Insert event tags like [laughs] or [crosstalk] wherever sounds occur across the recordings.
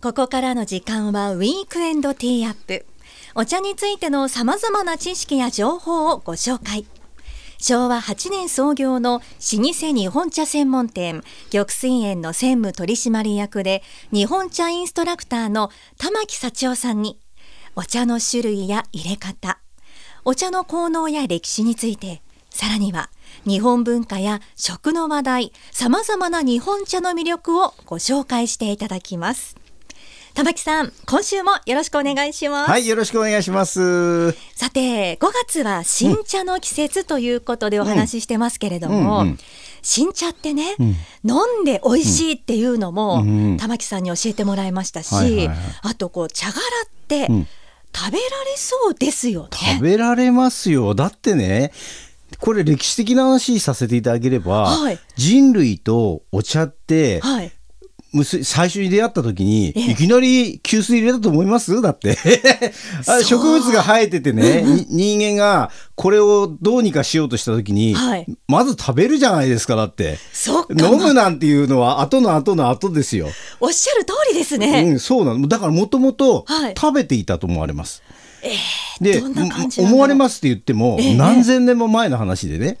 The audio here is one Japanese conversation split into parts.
ここからの時間はウィークエンドティーアップ。お茶についての様々な知識や情報をご紹介。昭和8年創業の老舗日本茶専門店、玉水園の専務取締役で、日本茶インストラクターの玉木幸男さんに、お茶の種類や入れ方、お茶の効能や歴史について、さらには日本文化や食の話題、様々な日本茶の魅力をご紹介していただきます。玉木さん、今週もよろしくお願いします。はい、よろしくお願いします。さて、5月は新茶の季節ということでお話ししてますけれども、うんうん新茶ってね、飲んで美味しいっていうのも、うんうん玉木さんに教えてもらいましたし、はいはいはいあとこう茶殻ってん食べられそうですよね。食べられますよ。だってね、これ歴史的な話させていただければ、はい人類とお茶って、はい。むす最初に出会った時に、ええ。いきなり急須入れたと思います？[laughs] だって。植物が生えててね、に人間がこれをどうにかしようとした時に、はい。まず食べるじゃないですかだって。飲むなんていうのは後の後の後ですよ、おっしゃる通りですね。うん、そうなの。だからもともとはい。食べていたと思われます、えでどんな感じなんだろう。思われますって言っても、ええ。何千年も前の話でね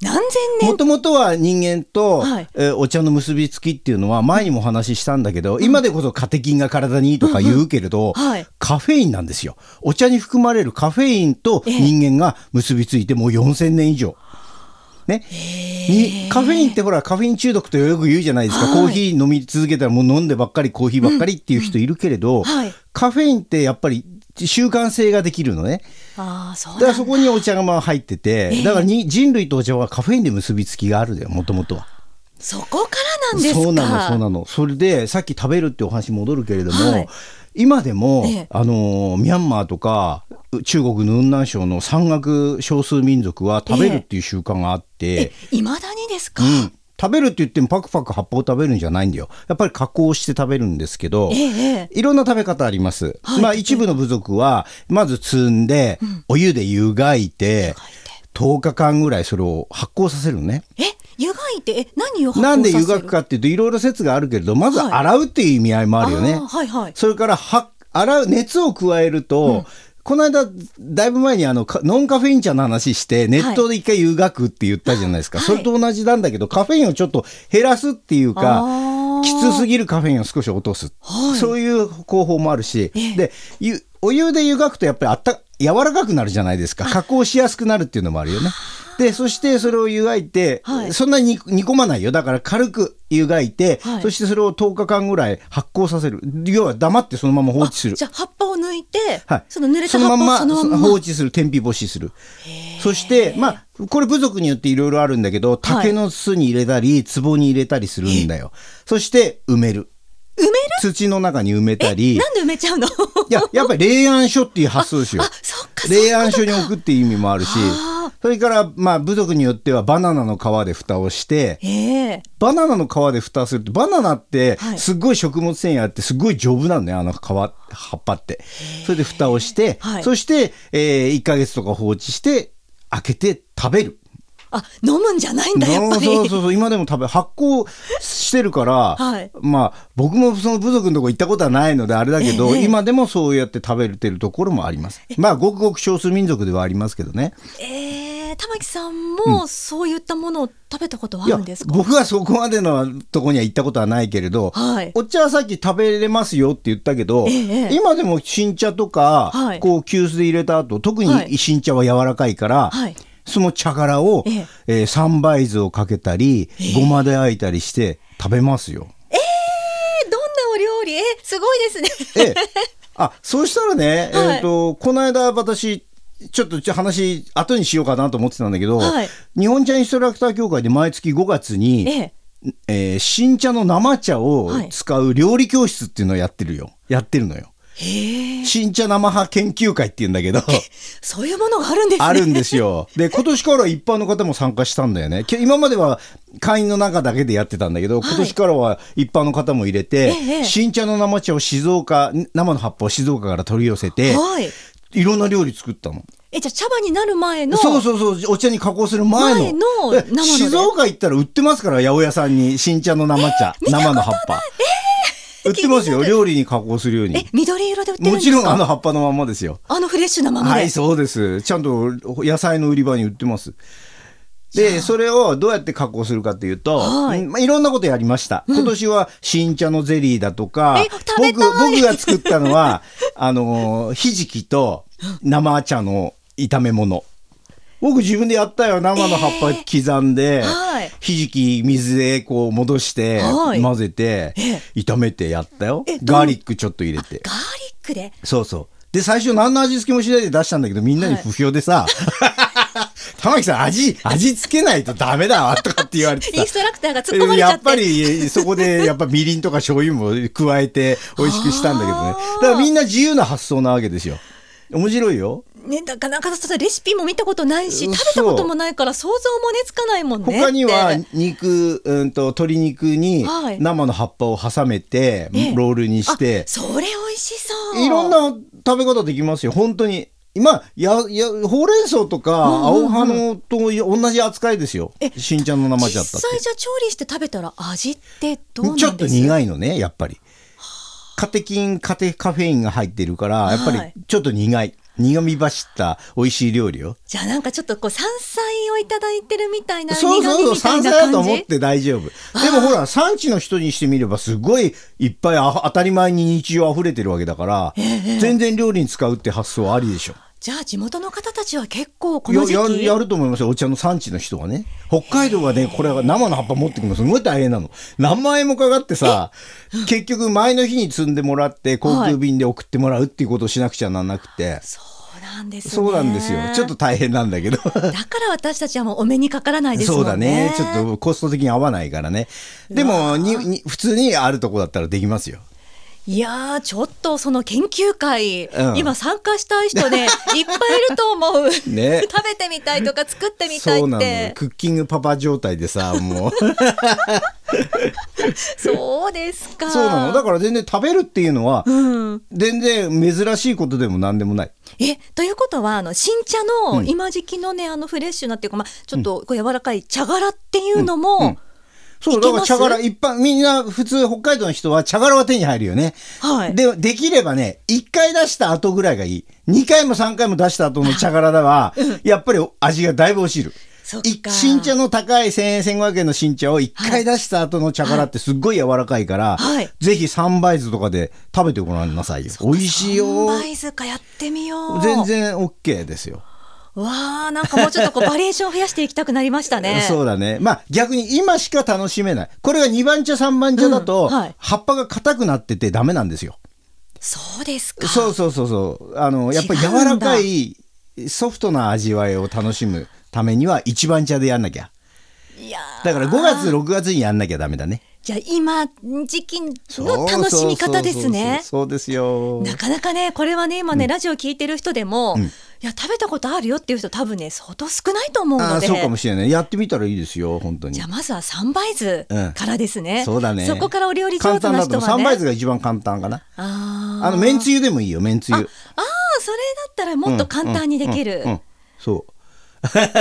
何千も年？ともとは人間と、はい。えーお茶の結びつきっていうのは前にもお話ししたんだけど、今でこそカテキンが体にいいとか言うけれど、うんうんはい。カフェインなんですよ。お茶に含まれるカフェインとええ。人間が結びついてもう4000年以上。ね、にカフェインってほらカフェイン中毒とよく言うじゃないですか、はい。コーヒー飲み続けたらもう飲んでばっかりコーヒーばっかりっていう人いるけれど、はい。カフェインってやっぱり習慣性ができるのね。ああ、そうだからそ。こにお茶がまあ入ってて、だからに人類とお茶はカフェインで結びつきがあるだよ、もともとは。そこからなんですか？そうなの、そうなの。それで、さっき食べるってお話戻るけれども、はい今でも、ええあのーミャンマーとか、中国の雲南省の山岳少数民族は食べるっていう習慣があって、え、いまだにですか？うん食べるって言ってもパクパク葉っぱを食べるんじゃないんだよ。やっぱり加工して食べるんですけど、ええええいろんな食べ方あります。はいまあ一部の部族は、まず積んで、お湯で湯がいて、10日間ぐらいそれを発酵させるのね。え、湯がいて、え、何を発酵なんで湯がくかっていうと、いろいろ説があるけれど、まずはい洗うっていう意味合いもあるよね。はいはい。それからは、洗う、熱を加えると、この間、だいぶ前にあの、かノンカフェイン茶の話して、熱湯で一回湯がくって言ったじゃないですか。はいそれと同じなんだけど、カフェインをちょっと減らすっていうあか、ーきつすぎるカフェインを少し落とす。はいそういう方法もあるし、ええで、ゆお湯で湯がくとやっぱりあった、柔らかくなるじゃないですか。加工しやすくなるっていうのもあるよね。で、そしてそれを湯がいて、はい。そんなに煮煮込まないよ。だから軽く湯がいて、はい。そしてそれを10日間ぐらい発酵させる。要は黙ってそのまま放置する。じゃあ葉っぱを抜いて、はい、その濡れた葉っぱをそのまままま。放置する。天日干しする。そしてまあこれ部族によっていろいろあるんだけど竹の巣に入れたり壺に入れたりするんだよ。そして埋める。埋める？土の中に埋めたり。いなんで埋めちゃうの？ややっぱり冷暗所っていう発想ですよ。あ、そっか。冷暗所に置くっていう意味もあるし。あそれからまあ部族によってはバナナの皮で蓋をしてええ。バナナの皮で蓋するとバナナってはい。すっごい食物繊維あってすっごい丈夫なんだよあの皮葉っぱって。それで蓋をして、はい。そして、え1ヶ月とか放置して開けて食べるあ、飲むんじゃないんだ、やっぱり。そうそうそう。今でも食べ発酵してるから、はい。まあ僕もその部族のとこ行ったことはないのであれだけど、ええ今でもそうやって食べてるところもあります。まあごくごく少数民族ではありますけどね。ええ玉木さんも、そういったものを食べたことはあるんですか？僕はそこまでのとこには行ったことはないけれど、はい。お茶はさっき食べれますよって言ったけど、ええ今でも新茶とか、はい。こう急須で入れた後特はい。に新茶は柔らかいから、はいその茶殻を、えええー三杯酢をかけたり、ごまであいたりして食べますよ。えどんなお料理？えすごいですね。ええ、あそうしたらね、はいえっ、とこの間私ちょっと話後にしようかなと思ってたんだけど、はい日本茶インストラクター協会で毎月5月に、えええー新茶の生茶を使う料理教室っていうのをやってるよ。やってるのよ。新茶生派研究会っていうんだけど、そういうものがあるんですね。あるんですよ。[laughs] で、今年から一般の方も参加したんだよね。き今までは会員の中だけでやってたんだけど、今年からは一般の方も入れて、ええ新茶の生茶を静岡、生の葉っぱを静岡から取り寄せて、はい。いろんな料理作ったの。え、じゃあ茶葉になる前の。そうそうそう、お茶に加工する前の。前ので生ので静岡行ったら売ってますから、八百屋さんに新茶の生茶、生の葉っぱ。売ってますよ。料理に加工するようえに緑色で売ってるんもですか？ちろんあの葉っぱのまんまですよ。あのフレッシュなままで、はいそうです。ちゃんと野菜の売り場に売ってます。でそれをどうやって加工するかっていうと、はい。うんまあ、いろんなことやりました、今年は新茶のゼリーだとか僕僕が作ったのは [laughs] あのーひじきと生茶の炒め物。僕自分でやったよ。生の葉っぱ刻んで、はいひじき水でこう戻して、はい。混ぜてえ炒めてやったよ。ガーリックちょっと入れて。ガーリックで？そうそう。で最初何の味付けもしないで出したんだけどみんなに不評でさ「[laughs] 玉木さん味味付けないとダメだわ」とかって言われてさ。インストラクターが突っ込まれちゃって。やっぱりそこでやっぱみりんとか醤油も加えて美味しくしたんだけどね。だからみんな自由な発想なわけですよ。面白いよね、だからなかなかレシピも見たことないしうん食べたこともないから想像もねつかないもんね他には肉、うん、と鶏肉にはい。生の葉っぱを挟めて、ええ。ロールにして。あそれ美味しそう。いろんな食べ方できますよ。本当に。今ややほうれん草とか青葉のと同じ扱いですよ。え新茶の生茶実ったって。際じゃあ調理して食べたら味ってどうなんです？ちょっと苦いのねやっぱり。カテキンカテカフェインが入ってるからやっぱはい。りちょっと苦い苦み走った美味しい料理よじゃあなんかちょっとこう山菜をいただいてるみたいな苦そうそうそう山菜だと思って大丈夫。でもほら産地の人にしてみればすごいいっぱいあ当たり前に日常溢れてるわけだから、全然料理に使うって発想ありでしょじゃあ地元の方たちは結構こやの時期ややると思いますよ。お茶の産地の人はね。北海道はねこれは生の葉っぱ持ってくるのすごい大変なの。何万円もかかってさ結局前の日に積んでもらって航空便で送ってもらうっていうことをしなくちゃなんなくて、そうなんですね。そうなんですよ。ちょっと大変なんだけど。[laughs] だから私たちはもうお目にかからないですもんね。そうだね。ちょっとコスト的に合わないからね。でもにに普通にあるとこだったらできますよいやーちょっとその研究会、うん。今参加したい人ね [laughs] いっぱいいると思う、ね。[laughs] 食べてみたいとか作ってみたいそうなのってクッキングパパ状態でさもう。[laughs] そうですか。そうなの。だから全然食べるっていうのはうん、全然珍しいことでも何でもない。えということはあの新茶の今時期のね、あのフレッシュなっていうか、まあ、ちょっとこう柔らかい茶柄っていうのも、うん。うんそう、だから茶殻、一般、みんな普通北海道の人は茶殻は手に入るよね。はいで、できればね、一回出した後ぐらいがいい。二回も三回も出した後の茶殻だは、やっぱり味がだいぶ落ちる。新茶の高い1000円、1500円の新茶を一回出した後の茶殻ってすっごい柔らかいから、はいぜひ三倍酢とかで食べてごらんなさいよ。美味しいよ。バイズかやってみよう全然 OK ですよ。わあなんかもうちょっとこうバリエーション増やしていきたくなりましたね [laughs] そうだね。まあ逆に今しか楽しめない。これが2番茶3番茶だと、うんはい葉っぱが硬くなっててダメなんですよ。そうですかそうそうそうそう。あの、やっぱり柔らかいソフトな味わいを楽しむためには一番茶でやんなきゃ。いやーだから5月6月にやんなきゃダメだね。じゃあ今時期の楽しみ方ですねそうですよ。なかなかねこれはね今ね、ラジオ聞いてる人でも、いや食べたことあるよっていう人多分ね相当少ないと思うのであそうかもしれない。やってみたらいいですよ、本当にじゃあ。まずは三倍酢うんからですね、そうだね。そこからお料理上簡手な単だと3人はね倍酢が一番簡単かな？あーあの、めんつゆでもいいよ、めんつゆ。あーそれだったらもっと簡単にできる、うんうんうんそう。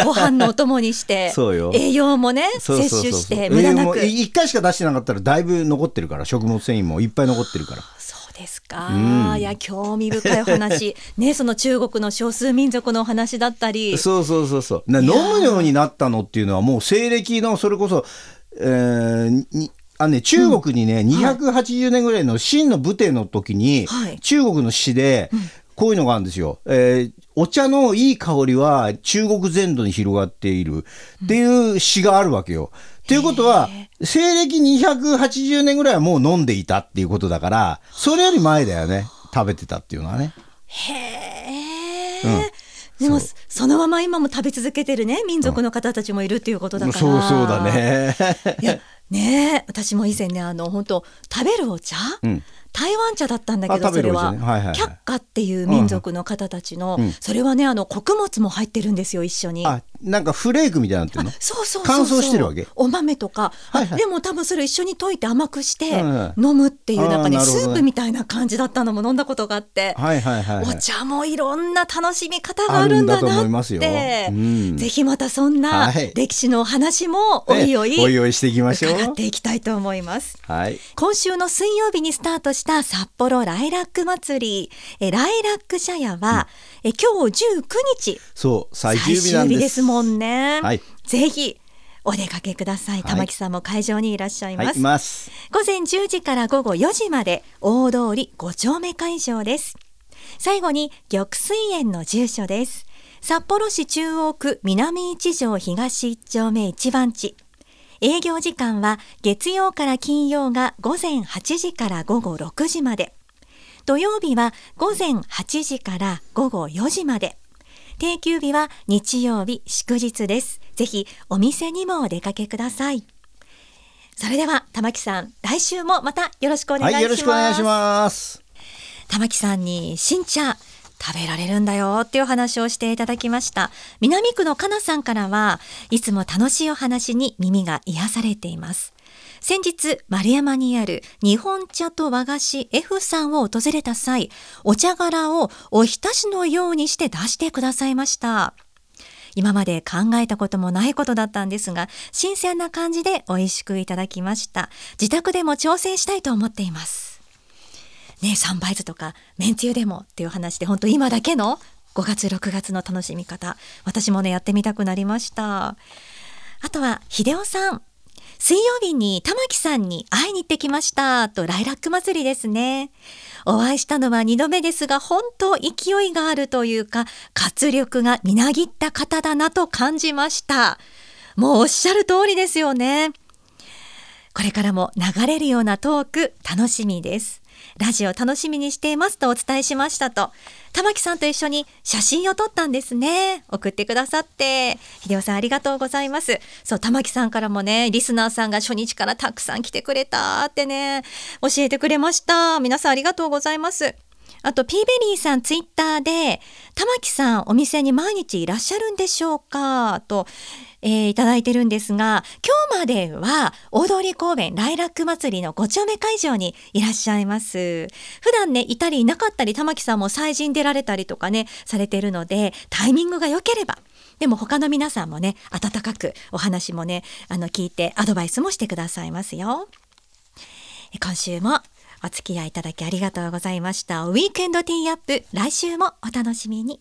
ご飯のお供にして [laughs] そうよ栄養もね摂取して無駄なく一回しか出してなかったらだいぶ残ってるから食物繊維もいっぱい残ってるからそうですか、いや興味深いお話。[laughs] ねその中国の少数民族のお話だったり。そうそうそうそう。な飲むようになったのっていうのはもう西暦のそれこそ、えーにあね、中国にね、280年ぐらいの秦の武帝の時に、はい。中国の詩で、こういうのがあるんですよ。えーお茶のいい香りは中国全土に広がっているっていう詩があるわけよ。ということは、西暦280年ぐらいはもう飲んでいたっていうことだから、それより前だよね。食べてたっていうのはね。へえ、でもそのまま今も食べ続けてるね。民族の方たちもいるっていうことだから、そうそうだね。いやねえ私も以前ねあの本当食べるお茶、うん台湾茶だったんだけあどそれは、ねはいはいはい。却下っていう民族の方たちの、うんそれはねあの穀物も入ってるんですよ一緒に。あなんかフレークみたいになってるの？そうそう乾燥してるわけ？お豆とか、あはいはい。でも多分それ一緒に溶いて甘くして飲むっていうなんかねスープみたいな感じだったのも飲んだことがあって、はいはいはい、はい、お茶もいろんな楽しみ方があるんだなって、うん。ぜひまたそんなはい。歴史のお話もおいおいねおいおいしていきましょう。伺っていきたいと思います。はい。今週の水曜日にスタートした札幌ライラック祭り。えライラック茶屋は、え今日19日。そう最終日なんです。ですもんね、はい。ぜひお出かけください。はい。玉木さんも会場にいらっしゃいます、はいいます。午前10時から午後4時まで大通り5丁目会場です。最後に玉水園の住所です。札幌市中央区南一条東一丁目一番地営業時間は月曜から金曜が午前8時から午後6時まで。土曜日は午前8時から午後4時まで。定休日は日曜日祝日です。ぜひお店にもお出かけください。それでは玉木さん来週もまたよろしくお願いします、はいよろしくお願いします。玉木さんに新茶食べられるんだよっていうお話をしていただきました。南区のかなさんからはいつも楽しいお話に耳が癒されています。先日丸山にある日本茶と和菓子 F さんを訪れた際お茶殻をおひたしのようにして出してくださいました。今まで考えたこともないことだったんですが新鮮な感じで美味しくいただきました。自宅でも挑戦したいと思っています。ね、三杯酢とかめんつゆでもっていう話で本当今だけの5月6月の楽しみ方私もねやってみたくなりました。あとは秀夫さん。水曜日に玉木さんに会いに行ってきました。とライラック祭りですね。お会いしたのは2度目ですが本当勢いがあるというか活力がみなぎった方だなと感じました。もうおっしゃる通りですよね。これからも流れるようなトーク楽しみです。ラジオ楽しみにしていますとお伝えしましたと、玉木さんと一緒に写真を撮ったんですね。送ってくださって、秀夫さんありがとうございます。そう、玉木さんからもね、リスナーさんが初日からたくさん来てくれたってね、教えてくれました。皆さんありがとうございます。あと、ピーベリーさんツイッターで、玉木さんお店に毎日いらっしゃるんでしょうか？と、えーいただいてるんですが、今日までは大通公園ライラック祭りの5丁目会場にいらっしゃいます。普段ね、いたりいなかったり、玉木さんも祭神出られたりとかね、されてるので、タイミングが良ければ、でも他の皆さんもね、温かくお話もね、あの、聞いてアドバイスもしてくださいますよ。今週もお付き合いいただきありがとうございました。ウィークエンドティーアップ、来週もお楽しみに。